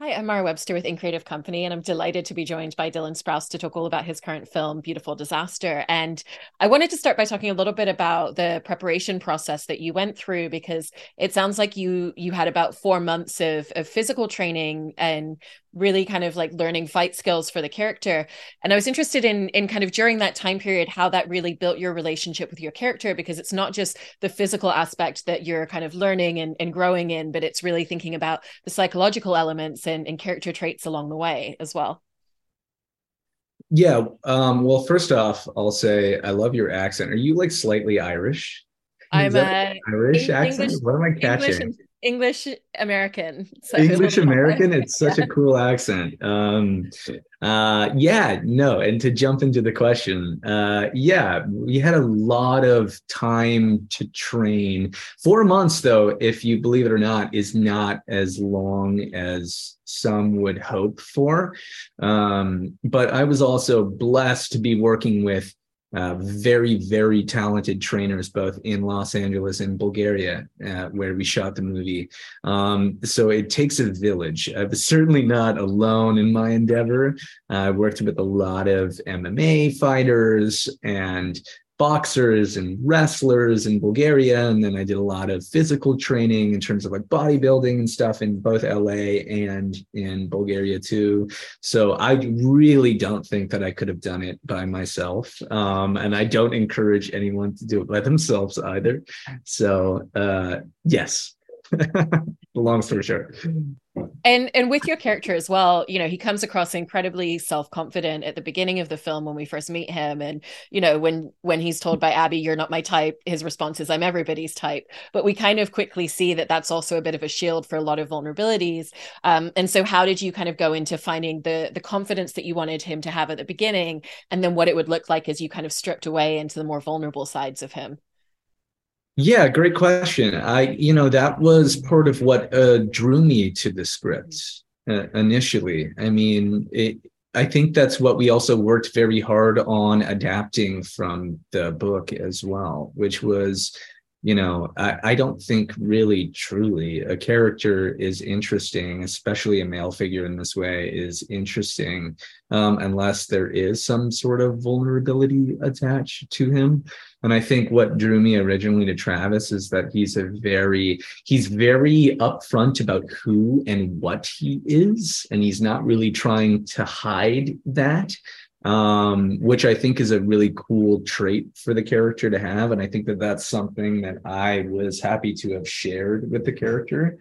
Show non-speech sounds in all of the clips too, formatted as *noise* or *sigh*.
Hi, I'm Mara Webster with In Creative Company, and I'm delighted to be joined by Dylan Sprouse to talk all about his current film, Beautiful Disaster. And I wanted to start by talking a little bit about the preparation process that you went through, because it sounds like you you had about four months of, of physical training and really kind of like learning fight skills for the character and i was interested in in kind of during that time period how that really built your relationship with your character because it's not just the physical aspect that you're kind of learning and, and growing in but it's really thinking about the psychological elements and, and character traits along the way as well yeah um well first off i'll say i love your accent are you like slightly irish I'm a Irish accent. What am I catching? English English American. So English American. *laughs* It's such yeah. a cool accent. Um, uh, yeah, no. And to jump into the question, uh, yeah, we had a lot of time to train. Four months, though, if you believe it or not, is not as long as some would hope for. Um, but I was also blessed to be working with uh, very, very talented trainers, both in Los Angeles and Bulgaria, uh, where we shot the movie. Um, so it takes a village. I was certainly not alone in my endeavor. I worked with a lot of MMA fighters and boxers and wrestlers in Bulgaria. And then I did a lot of physical training in terms of like bodybuilding and stuff in both LA and in Bulgaria too. So I really don't think that I could have done it by myself. Um, and I don't encourage anyone to do it by themselves either. So uh, yes, *laughs* long story short. And and with your character as well you know he comes across incredibly self-confident at the beginning of the film when we first meet him. And you know when when he's told by abby you're not my type his response is i'm everybody's type. But we kind of quickly see that that's also a bit of a shield for a lot of vulnerabilities. Um, and so how did you kind of go into finding the the confidence that you wanted him to have at the beginning and then what it would look like as you kind of stripped away into the more vulnerable sides of him yeah, great question. I, you know, that was part of what uh, drew me to the script uh, initially. I mean, it, I think that's what we also worked very hard on adapting from the book as well, which was, you know, I, I don't think really truly a character is interesting, especially a male figure in this way is interesting, um, unless there is some sort of vulnerability attached to him. And i think what drew me originally to travis is that he's a very he's very upfront about who and what he is and he's not really trying to hide that um, which i think is a really cool trait for the character to have and i think that that's something that i was happy to have shared with the character.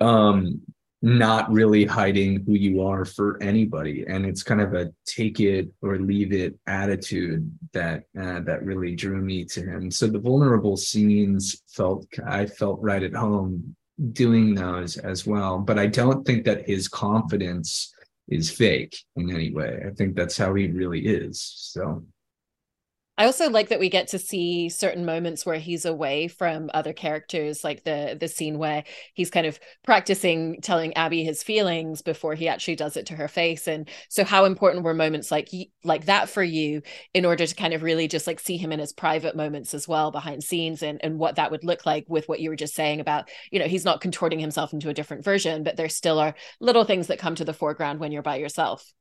Um not really hiding who you are for anybody and it's kind of a take it or leave it attitude that uh, that really drew me to him. So the vulnerable scenes felt i felt right at home doing those as well but i don't think that his confidence is fake in any way. I think that's how he really is. So I also like that we get to see certain moments where he's away from other characters, like the the scene where he's kind of practicing telling Abby his feelings before he actually does it to her face. And so, how important were moments like like that for you in order to kind of really just like see him in his private moments as well behind scenes, and and what that would look like with what you were just saying about you know he's not contorting himself into a different version, but there still are little things that come to the foreground when you're by yourself.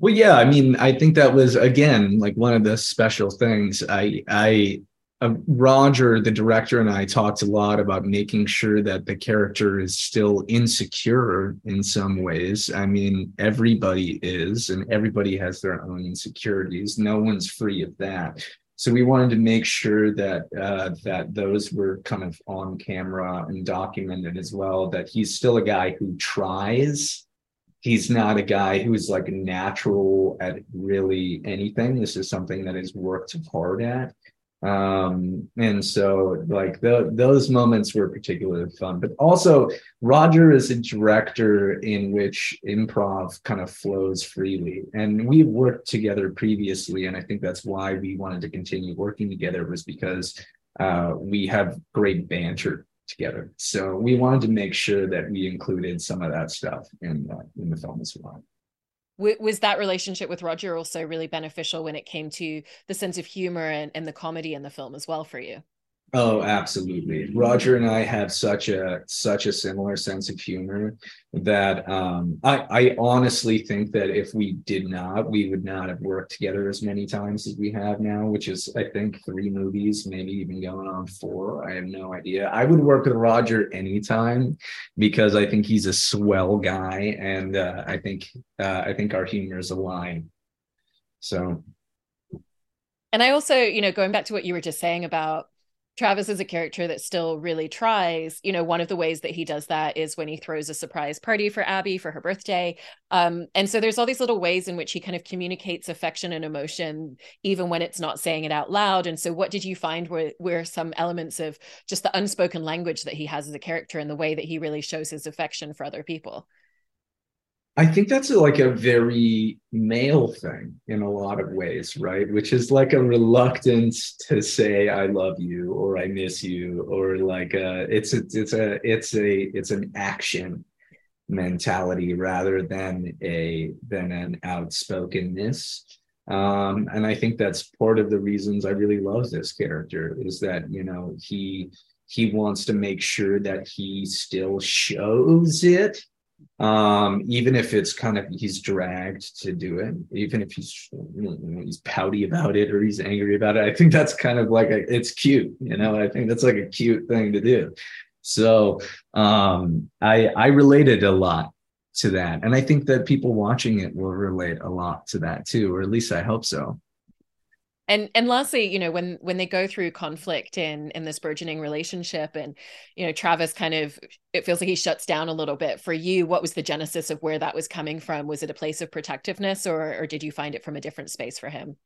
Well, yeah, I mean, I think that was again like one of the special things. I, I, uh, Roger, the director, and I talked a lot about making sure that the character is still insecure in some ways. I mean, everybody is, and everybody has their own insecurities. No one's free of that. So we wanted to make sure that uh, that those were kind of on camera and documented as well. That he's still a guy who tries he's not a guy who's like natural at really anything. This is something that he's worked hard at. Um, and so like the, those moments were particularly fun, but also Roger is a director in which improv kind of flows freely. And we've worked together previously. And I think that's why we wanted to continue working together was because uh, we have great banter together. So we wanted to make sure that we included some of that stuff in uh, in the film as well. Was that relationship with Roger also really beneficial when it came to the sense of humor and, and the comedy in the film as well for you? Oh, absolutely. Roger and I have such a such a similar sense of humor that um, I, I honestly think that if we did not, we would not have worked together as many times as we have now, which is I think three movies, maybe even going on four. I have no idea. I would work with Roger anytime because I think he's a swell guy, and uh, I think uh, I think our humor is aligned. So. And I also, you know, going back to what you were just saying about Travis is a character that still really tries. You know, one of the ways that he does that is when he throws a surprise party for Abby for her birthday. Um, and so there's all these little ways in which he kind of communicates affection and emotion, even when it's not saying it out loud. And so, what did you find were, were some elements of just the unspoken language that he has as a character and the way that he really shows his affection for other people? I think that's like a very male thing in a lot of ways, right? Which is like a reluctance to say "I love you" or "I miss you" or like a, it's a, it's a it's a it's an action mentality rather than a than an outspokenness. Um, and I think that's part of the reasons I really love this character is that you know he he wants to make sure that he still shows it um even if it's kind of he's dragged to do it even if he's he's pouty about it or he's angry about it i think that's kind of like a, it's cute you know? I think that's like a cute thing to do. So um i i related a lot to that. And i think that people watching it will relate a lot to that too or at least i hope so and and lastly you know when when they go through conflict in in this burgeoning relationship and you know travis kind of it feels like he shuts down a little bit. For you what was the genesis of where that was coming from? Was it a place of protectiveness or or did you find it from a different space for him?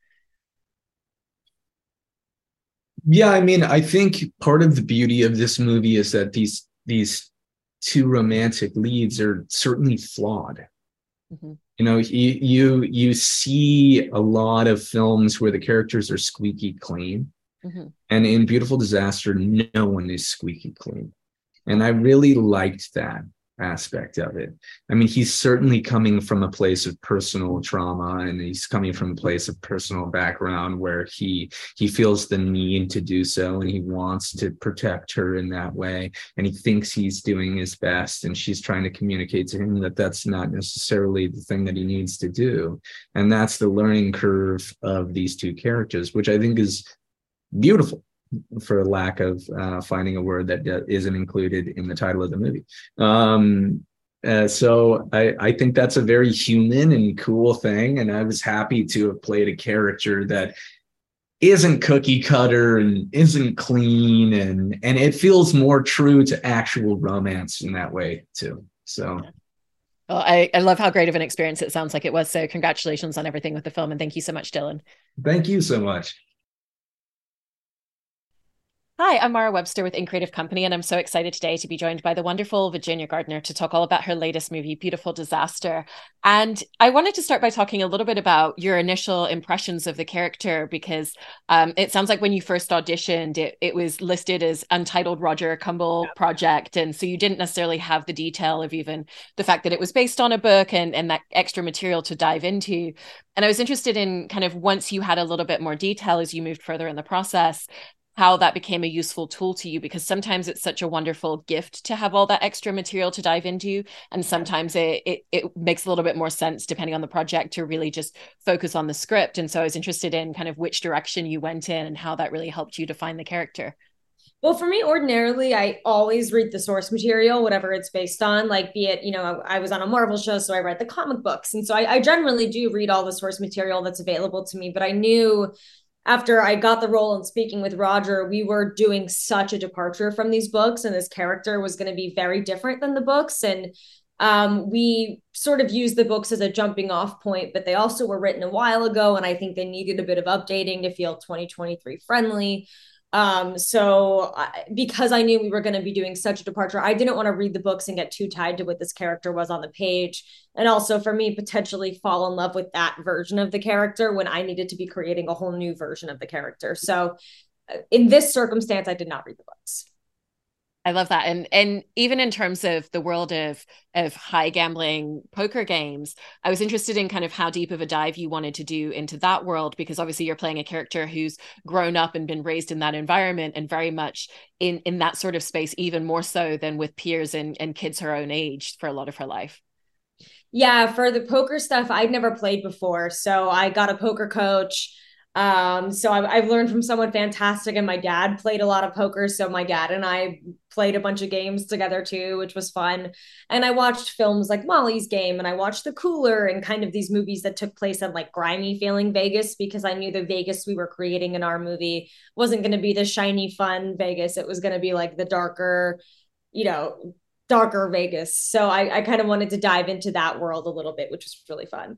Yeah i mean i think part of the beauty of this movie is that these these two romantic leads are certainly flawed. Mm-hmm you know you you you see a lot of films where the characters are squeaky clean. Mm-hmm. and in beautiful disaster no one is squeaky clean. And i really liked that aspect of it. I mean, he's certainly coming from a place of personal trauma and he's coming from a place of personal background where he he feels the need to do so and he wants to protect her in that way and he thinks he's doing his best and she's trying to communicate to him that that's not necessarily the thing that he needs to do. And that's the learning curve of these two characters, which I think is beautiful for lack of uh, finding a word that isn't included in the title of the movie. Um, uh, so I, I think that's a very human and cool thing, and I was happy to have played a character that isn't cookie cutter and isn't clean, and and it feels more true to actual romance in that way too. So. Well, I, I love how great of an experience it sounds like it was. So, congratulations on everything with the film. And thank you so much, Dylan. Thank you so much. Hi, I'm Mara Webster with In Creative Company, and I'm so excited today to be joined by the wonderful Virginia Gardner to talk all about her latest movie, Beautiful Disaster. And I wanted to start by talking a little bit about your initial impressions of the character, because um, it sounds like when you first auditioned, it, it was listed as Untitled Roger Kumble yeah. Project. And so you didn't necessarily have the detail of even the fact that it was based on a book and, and that extra material to dive into. And I was interested in kind of once you had a little bit more detail as you moved further in the process, how that became a useful tool to you because sometimes it's such a wonderful gift to have all that extra material to dive into and sometimes it, it it makes a little bit more sense depending on the project to really just focus on the script and so i was interested in kind of which direction you went in and how that really helped you define the character well, for me, ordinarily, I always read the source material, whatever it's based on. Like, be it, you know, I, I was on a Marvel show, so I read the comic books. And so I, I generally do read all the source material that's available to me. But I knew after I got the role and speaking with Roger, we were doing such a departure from these books, and this character was going to be very different than the books. And um, we sort of used the books as a jumping off point, but they also were written a while ago, and I think they needed a bit of updating to feel 2023 friendly. Um, so I, because I knew we were going to be doing such a departure, I didn't want to read the books and get too tied to what this character was on the page. And also for me, potentially fall in love with that version of the character when I needed to be creating a whole new version of the character. So uh, in this circumstance, I did not read the books. I love that. And and even in terms of the world of of high gambling poker games, I was interested in kind of how deep of a dive you wanted to do into that world because obviously you're playing a character who's grown up and been raised in that environment and very much in in that sort of space even more so than with peers and and kids her own age for a lot of her life. Yeah, for the poker stuff, I'd never played before. So I got a poker coach um, so I've, I've learned from someone fantastic, and my dad played a lot of poker. So my dad and I played a bunch of games together too, which was fun. And I watched films like Molly's Game, and I watched The Cooler, and kind of these movies that took place in like grimy feeling Vegas because I knew the Vegas we were creating in our movie wasn't going to be the shiny, fun Vegas. It was going to be like the darker, you know, darker Vegas. So I, I kind of wanted to dive into that world a little bit, which was really fun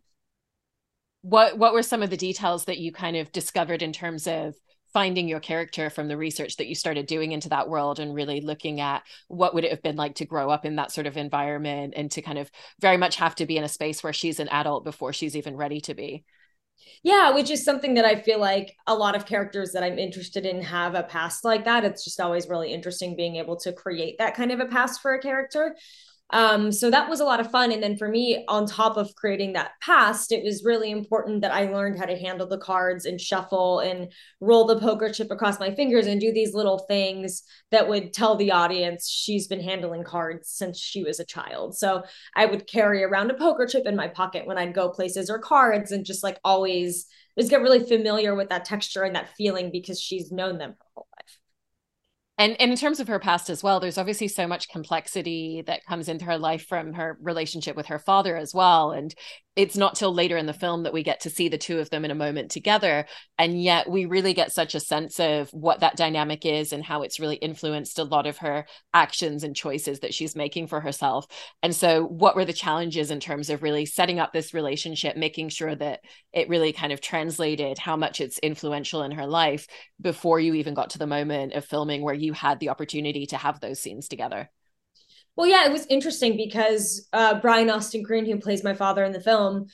what what were some of the details that you kind of discovered in terms of finding your character from the research that you started doing into that world and really looking at what would it have been like to grow up in that sort of environment and to kind of very much have to be in a space where she's an adult before she's even ready to be? Yeah which is something that i feel like a lot of characters that i'm interested in have a past like that. It's just always really interesting being able to create that kind of a past for a character um, so that was a lot of fun. And then for me, on top of creating that past, it was really important that I learned how to handle the cards and shuffle and roll the poker chip across my fingers and do these little things that would tell the audience she's been handling cards since she was a child. So I would carry around a poker chip in my pocket when I'd go places or cards and just like always just get really familiar with that texture and that feeling because she's known them her whole life and, and in terms of her past as well there's obviously so much complexity that comes into her life from her relationship with her father as well. And it's not till later in the film that we get to see the two of them in a moment together. And yet we really get such a sense of what that dynamic is and how it's really influenced a lot of her actions and choices that she's making for herself. And so what were the challenges in terms of really setting up this relationship making sure that it really kind of translated how much it's influential in her life before you even got to the moment of filming where you had the opportunity to have those scenes together well, yeah, it was interesting because uh, Brian Austin Green, who plays my father in the film,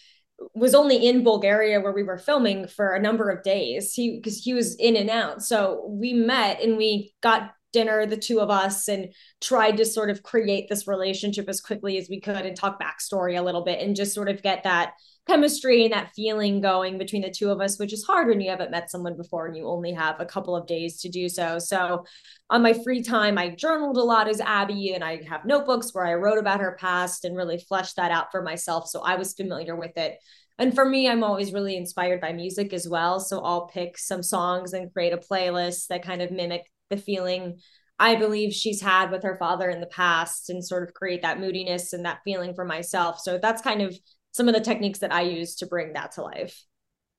was only in Bulgaria where we were filming for a number of days. He because he was in and out. So we met and we got dinner, the two of us, and tried to sort of create this relationship as quickly as we could and talk backstory a little bit and just sort of get that chemistry and that feeling going between the two of us, which is hard when you haven't met someone before and you only have a couple of days to do so. So, on my free time, I journaled a lot as Abby and I have notebooks where I wrote about her past and really fleshed that out for myself. So, I was familiar with it. And for me, I'm always really inspired by music as well. So, I'll pick some songs and create a playlist that kind of mimic the feeling I believe she's had with her father in the past and sort of create that moodiness and that feeling for myself. So that's kind of some of the techniques that I use to bring that to life.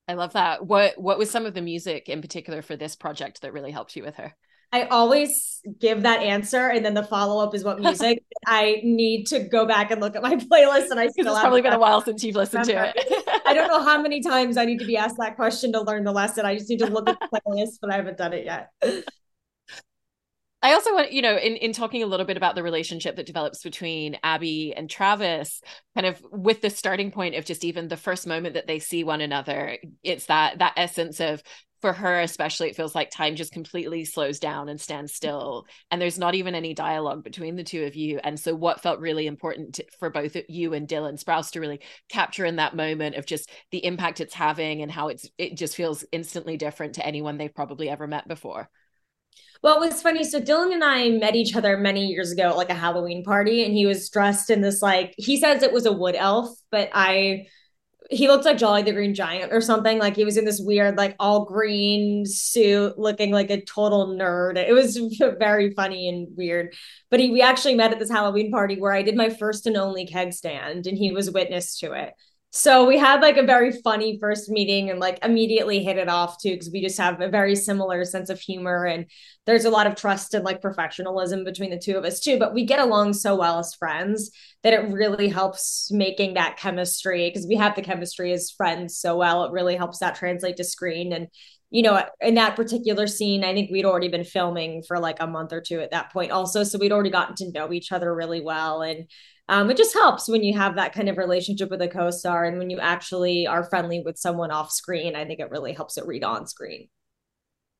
I love that. What what was some of the music in particular for this project that really helped you with her? I always give that answer, and then the follow up is what *laughs* music. I need to go back and look at my *laughs* playlist, and I still it's probably been a while since you've listened remember. to it. *laughs* I don't know how many times I need to be asked that question to learn the lesson. I just need to look at the playlist, but I haven't done it yet. I also want, you know, in, in talking a little bit about the relationship that develops between Abby and Travis, kind of with the starting point of just even the first moment that they see one another, it's that that essence of for her especially it feels like time just completely slows down and stands mm-hmm. still and there's not even any dialogue between the two of you and so what felt really important to, for both you and dylan sprouse to really capture in that moment of just the impact it's having and how it's it just feels instantly different to anyone they've probably ever met before well, it was funny. So Dylan and I met each other many years ago at like a Halloween party, and he was dressed in this like he says it was a wood elf, but I he looked like Jolly the Green Giant or something. Like he was in this weird, like all green suit, looking like a total nerd. It was *laughs* very funny and weird. But he we actually met at this Halloween party where I did my first and only keg stand, and he was witness to it. So we had like a very funny first meeting and like immediately hit it off too because we just have a very similar sense of humor and there's a lot of trust and like professionalism between the two of us too. But we get along so well as friends that it really helps making that chemistry because we have the chemistry as friends so well. It really helps that translate to screen and you know, in that particular scene, I think we'd already been filming for like a month or two at that point, also. So we'd already gotten to know each other really well. And um, it just helps when you have that kind of relationship with a co-star and when you actually are friendly with someone off screen i think it really helps it read on screen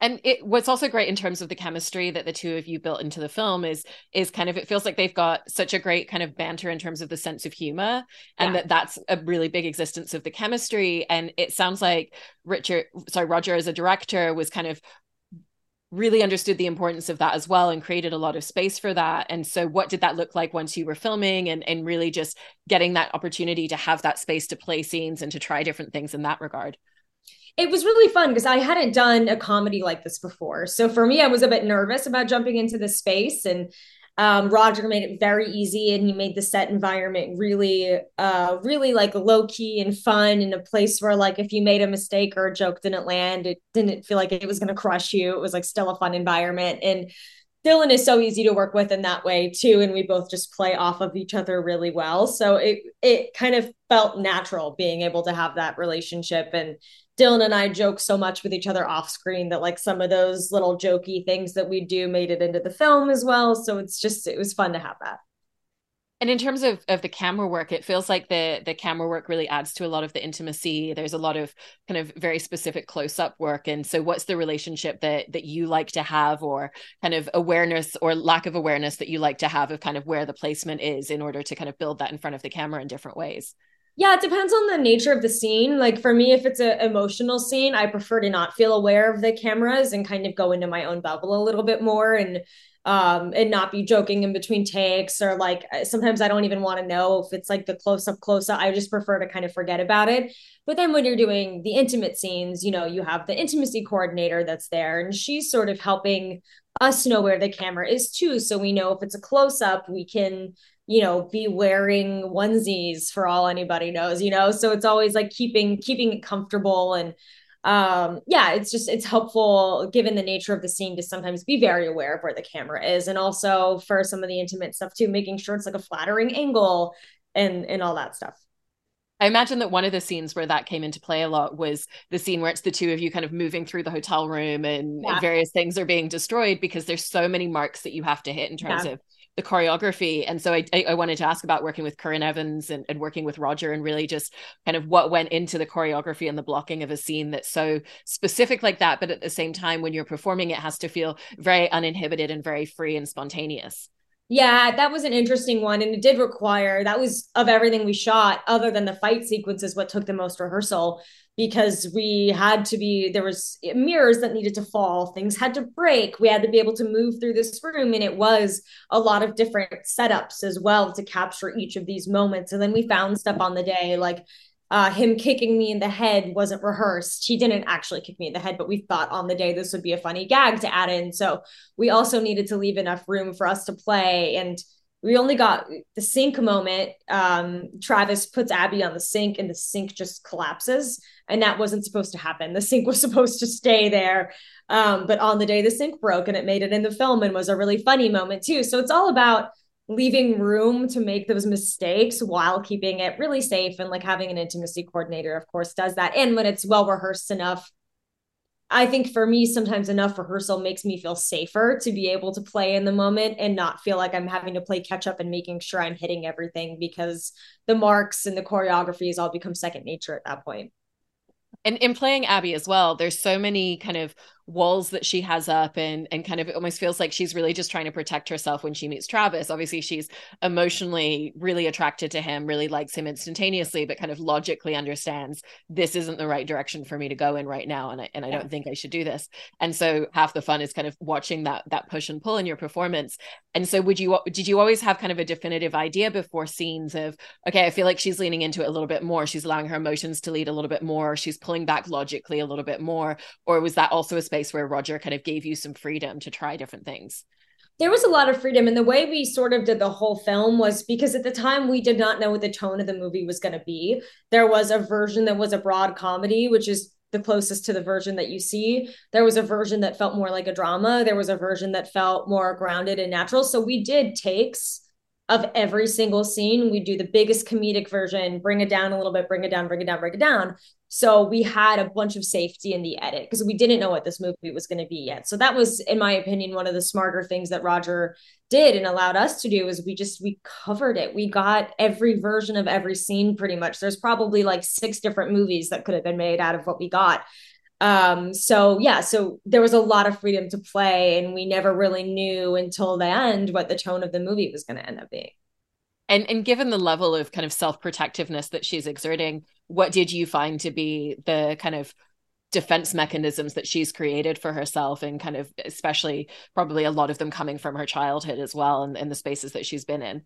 and it what's also great in terms of the chemistry that the two of you built into the film is is kind of it feels like they've got such a great kind of banter in terms of the sense of humor and yeah. that that's a really big existence of the chemistry and it sounds like richard sorry roger as a director was kind of really understood the importance of that as well and created a lot of space for that and so what did that look like once you were filming and and really just getting that opportunity to have that space to play scenes and to try different things in that regard it was really fun because I hadn't done a comedy like this before. So for me, I was a bit nervous about jumping into the space. And um, Roger made it very easy and he made the set environment really, uh, really like low key and fun in a place where, like, if you made a mistake or a joke didn't land, it didn't feel like it was going to crush you. It was like still a fun environment. And Dylan is so easy to work with in that way too, and we both just play off of each other really well. So it it kind of felt natural being able to have that relationship and Dylan and I joke so much with each other off screen that like some of those little jokey things that we do made it into the film as well. So it's just it was fun to have that. And in terms of, of the camera work, it feels like the the camera work really adds to a lot of the intimacy. There's a lot of kind of very specific close up work. And so, what's the relationship that that you like to have, or kind of awareness or lack of awareness that you like to have of kind of where the placement is in order to kind of build that in front of the camera in different ways? Yeah, it depends on the nature of the scene. Like for me, if it's an emotional scene, I prefer to not feel aware of the cameras and kind of go into my own bubble a little bit more and um and not be joking in between takes or like sometimes I don't even want to know if it's like the close up close up. I just prefer to kind of forget about it. But then when you're doing the intimate scenes, you know, you have the intimacy coordinator that's there and she's sort of helping us know where the camera is too so we know if it's a close up we can you know be wearing onesies for all anybody knows you know so it's always like keeping keeping it comfortable and um yeah it's just it's helpful given the nature of the scene to sometimes be very aware of where the camera is and also for some of the intimate stuff too making sure it's like a flattering angle and and all that stuff I imagine that one of the scenes where that came into play a lot was the scene where it's the two of you kind of moving through the hotel room and, yeah. various things are being destroyed because there's so many marks that you have to hit in terms yeah. of the choreography. And so I, I wanted to ask about working with Corinne Evans and, and working with Roger and really just kind of what went into the choreography and the blocking of a scene that's so specific like that. But at the same time, when you're performing, it has to feel very uninhibited and very free and spontaneous. Yeah, that was an interesting one. And it did require, that was of everything we shot, other than the fight sequences, what took the most rehearsal because we had to be there was mirrors that needed to fall things had to break we had to be able to move through this room and it was a lot of different setups as well to capture each of these moments and then we found stuff on the day like uh, him kicking me in the head wasn't rehearsed. He didn't actually kick me in the head, but we thought on the day this would be a funny gag to add in. So we also needed to leave enough room for us to play. And we only got the sink moment. Um, Travis puts Abby on the sink and the sink just collapses. And that wasn't supposed to happen. The sink was *laughs* supposed to stay there. Um, but on the day the sink broke and it made it in the film and was a really funny moment too. So it's all about leaving room to make those mistakes while keeping it really safe and like having an intimacy coordinator, of course, does that. And when it's well rehearsed enough, I think for me, sometimes enough rehearsal makes me feel safer to be able to play in the moment and not feel like I'm having to play catch up and making sure I'm hitting everything because the marks and the choreographies all become second nature at that point. And in playing Abby as well, there's so many kind of walls that she has up and and kind of it almost feels like she's really just trying to protect herself when she meets Travis. Obviously she's emotionally really attracted to him, really likes him instantaneously, but kind of logically understands this isn't the right direction for me to go in right now and I, and I yeah. don't think I should do this. And so half the fun is kind of watching that that push and pull in your performance. And so would you did you always have kind of a definitive idea before scenes of okay, I feel like she's leaning into it a little bit more, she's allowing her emotions to lead a little bit more, she's pulling back logically a little bit more or was that also a space where Roger kind of gave you some freedom to try different things? There was a lot of freedom. And the way we sort of did the whole film was because at the time we did not know what the tone of the movie was going to be. There was a version that was a broad comedy, which is the closest to the version that you see. There was a version that felt more like a drama. There was a version that felt more grounded and natural. So we did takes of every single scene. We do the biggest comedic version, bring it down a little bit, bring it down, bring it down, bring it down. So we had a bunch of safety in the edit because we didn't know what this movie was going to be yet. So that was, in my opinion, one of the smarter things that Roger did and allowed us to do is we just we covered it. We got every version of every scene pretty much. There's probably like six different movies that could have been made out of what we got. Um, so yeah, so there was a lot of freedom to play, and we never really knew until the end what the tone of the movie was going to end up being. And and given the level of kind of self-protectiveness that she's exerting, what did you find to be the kind of defense mechanisms that she's created for herself and kind of especially probably a lot of them coming from her childhood as well and, and the spaces that she's been in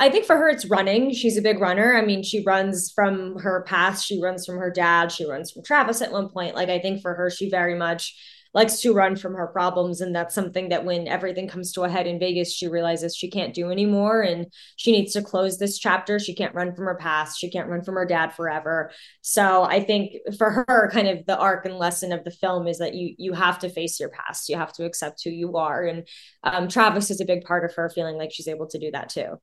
I think for her, it's running. She's a big runner. I mean, she runs from her past. She runs from her dad. She runs from Travis at one point. Like, I think for her, she very much likes to run from her problems. And that's something that when everything comes to a head in Vegas, she realizes she can't do anymore. And she needs to close this chapter. She can't run from her past. She can't run from her dad forever. So I think for her, kind of the arc and lesson of the film is that you you have to face your past. You have to accept who you are. And um, Travis is a big part of her feeling like she's able to do that too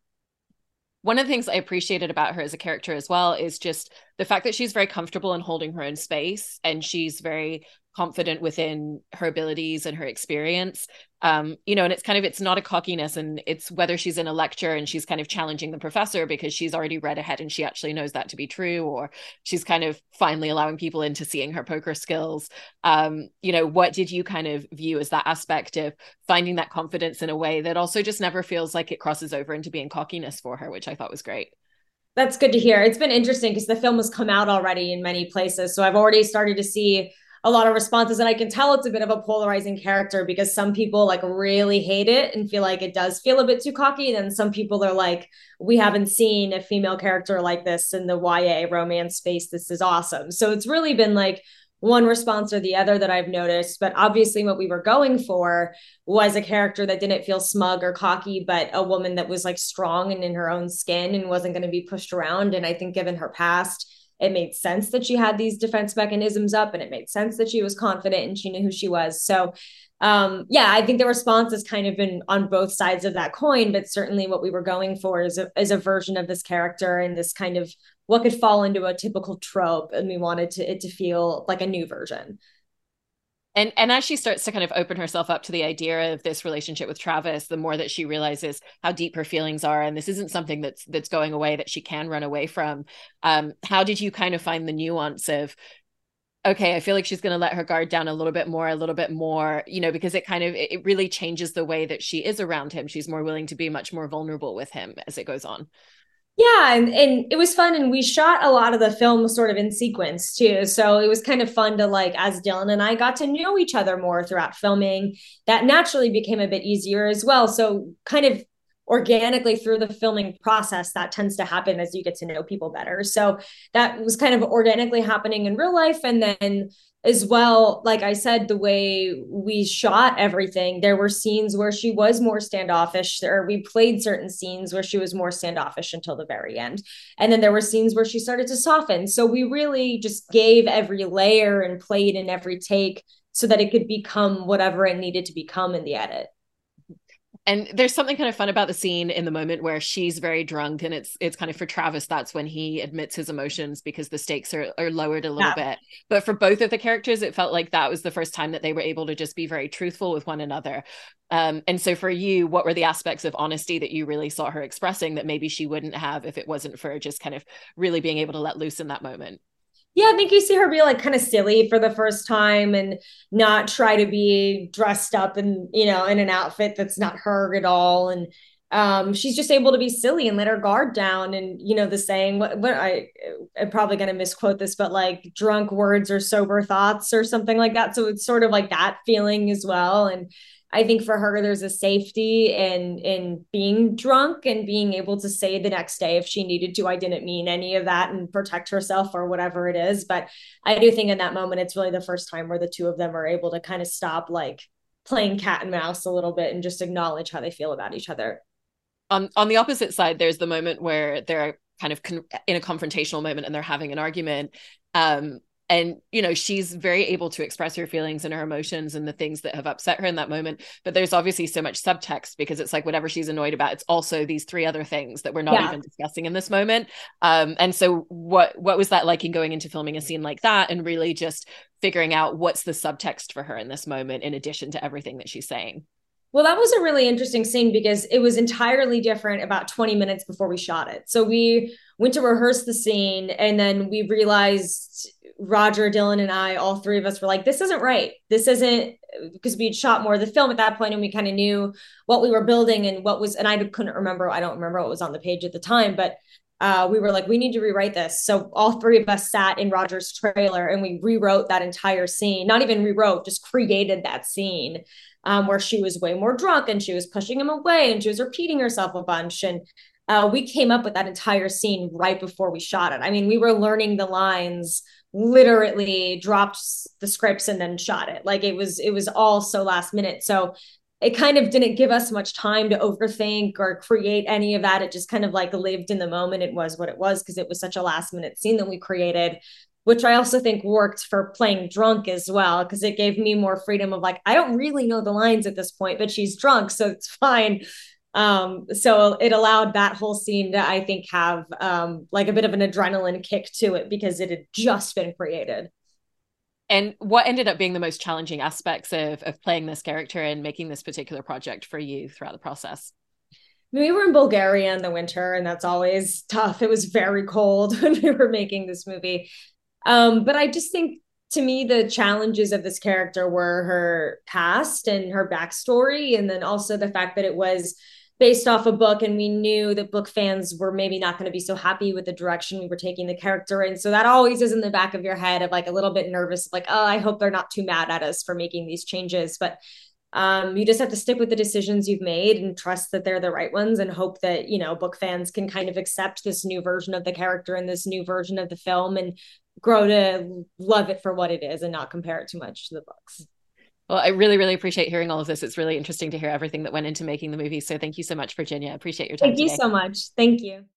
one of the things I appreciated about her as a character as well is just the fact that she's very comfortable in holding her own space and she's very confident within her abilities and her experience. Um you know and it's kind of it's not a cockiness and it's whether she's in a lecture and she's kind of challenging the professor because she's already read ahead and she actually knows that to be true or she's kind of finally allowing people into seeing her poker skills. Um you know what did you kind of view as that aspect of finding that confidence in a way that also just never feels like it crosses over into being cockiness for her which i thought was great. That's good to hear. It's been interesting because the film has come out already in many places so i've already started to see a lot of responses and i can tell it's a bit of a polarizing character because some people like really hate it and feel like it does feel a bit too cocky and then some people are like we haven't seen a female character like this in the ya romance space this is awesome so it's really been like one response or the other that I've noticed. But obviously, what we were going for was a character that didn't feel smug or cocky, but a woman that was like strong and in her own skin and wasn't going to be pushed around. And I think, given her past, it made sense that she had these defense mechanisms up and it made sense that she was confident and she knew who she was. So um yeah i think the response has kind of been on both sides of that coin but certainly what we were going for is a, is a version of this character and this kind of what could fall into a typical trope and we wanted to it to feel like a new version and and as she starts to kind of open herself up to the idea of this relationship with Travis, the more that she realizes how deep her feelings are, and this isn't something that's that's going away that she can run away from. Um, how did you kind of find the nuance of? Okay, I feel like she's going to let her guard down a little bit more, a little bit more, you know, because it kind of it really changes the way that she is around him. She's more willing to be much more vulnerable with him as it goes on. Yeah, and, and it was fun. And we shot a lot of the film sort of in sequence too. So it was kind of fun to like, as Dylan and I got to know each other more throughout filming, that naturally became a bit easier as well. So kind of organically through the filming process that tends to happen as you get to know people better so that was kind of organically happening in real life and then as well like i said the way we shot everything there were scenes where she was more standoffish. Or we played certain scenes where she was more standoffish until the very end. And then there were scenes where she started to soften. So we really just gave every layer and played in every take so that it could become whatever it needed to become in the edit and there's something kind of fun about the scene in the moment where she's very drunk and it's it's kind of for Travis that's when he admits his emotions because the stakes are, are lowered a little yeah. bit. But for both of the characters it felt like that was the first time that they were able to just be very truthful with one another. Um, and so for you what were the aspects of honesty that you really saw her expressing that maybe she wouldn't have if it wasn't for just kind of really being able to let loose in that moment yeah, I think you see her be like kind of silly for the first time and not try to be dressed up and, you know, in an outfit that's not her at all. And um, she's just able to be silly and let her guard down. And, you know, the saying, what, what I, I'm probably going to misquote this, but like drunk words or sober thoughts or something like that. So it's sort of like that feeling as well. And, I think for her, there's a safety in in being drunk and being able to say the next day if she needed to, I didn't mean any of that and protect herself or whatever it is. But I do think in that moment, it's really the first time where the two of them are able to kind of stop like playing cat and mouse a little bit and just acknowledge how they feel about each other. On on the opposite side, there's the moment where they're kind of con- in a confrontational moment and they're having an argument. Um, and you know she's very able to express her feelings and her emotions and the things that have upset her in that moment but there's obviously so much subtext because it's like whatever she's annoyed about it's also these three other things that we're not yeah. even discussing in this moment um, and so what what was that like in going into filming a scene like that and really just figuring out what's the subtext for her in this moment in addition to everything that she's saying well, that was a really interesting scene because it was entirely different about 20 minutes before we shot it. So we went to rehearse the scene and then we realized Roger, Dylan, and I, all three of us were like, this isn't right. This isn't because we'd shot more of the film at that point and we kind of knew what we were building and what was, and I couldn't remember, I don't remember what was on the page at the time, but uh, we were like, we need to rewrite this. So all three of us sat in Roger's trailer and we rewrote that entire scene, not even rewrote, just created that scene um, where she was way more drunk and she was pushing him away and she was repeating herself a bunch. And uh, we came up with that entire scene right before we shot it. I mean, we were learning the lines literally dropped the scripts and then shot it. Like it was it was all so last minute. So it kind of didn't give us much time to overthink or create any of that. It just kind of like lived in the moment. It was what it was because it was such a last minute scene that we created which I also think worked for playing drunk as well, because it gave me more freedom of like, I don't really know the lines at this point, but she's drunk, so it's fine. Um, so it allowed that whole scene to, I think, have um, like a bit of an adrenaline kick to it because it had just been created. And what ended up being the most challenging aspects of, of playing this character and making this particular project for you throughout the process? we were in Bulgaria in the winter, and that's always tough. It was very cold *laughs* when we were making this movie. Um, but I just think to me, the challenges of this character were her past and her backstory, and then also the fact that it was based off a book and we knew that book fans were maybe not going to be so happy with the direction we were taking the character in. So that always is in the back of your head of like a little bit nervous like oh i hope they're not too mad at us for making these changes. But um, you just have to stick with the decisions you've made and trust that they're the right ones and hope that you know book fans can kind of accept this new version of the character and this new version of the film and grow to love it for what it is and not compare it too much to the books well, I really, really appreciate hearing all of this. It's really interesting to hear everything that went into making the movie. So thank you so much, Virginia. Appreciate your time. Thank you so much. Thank you.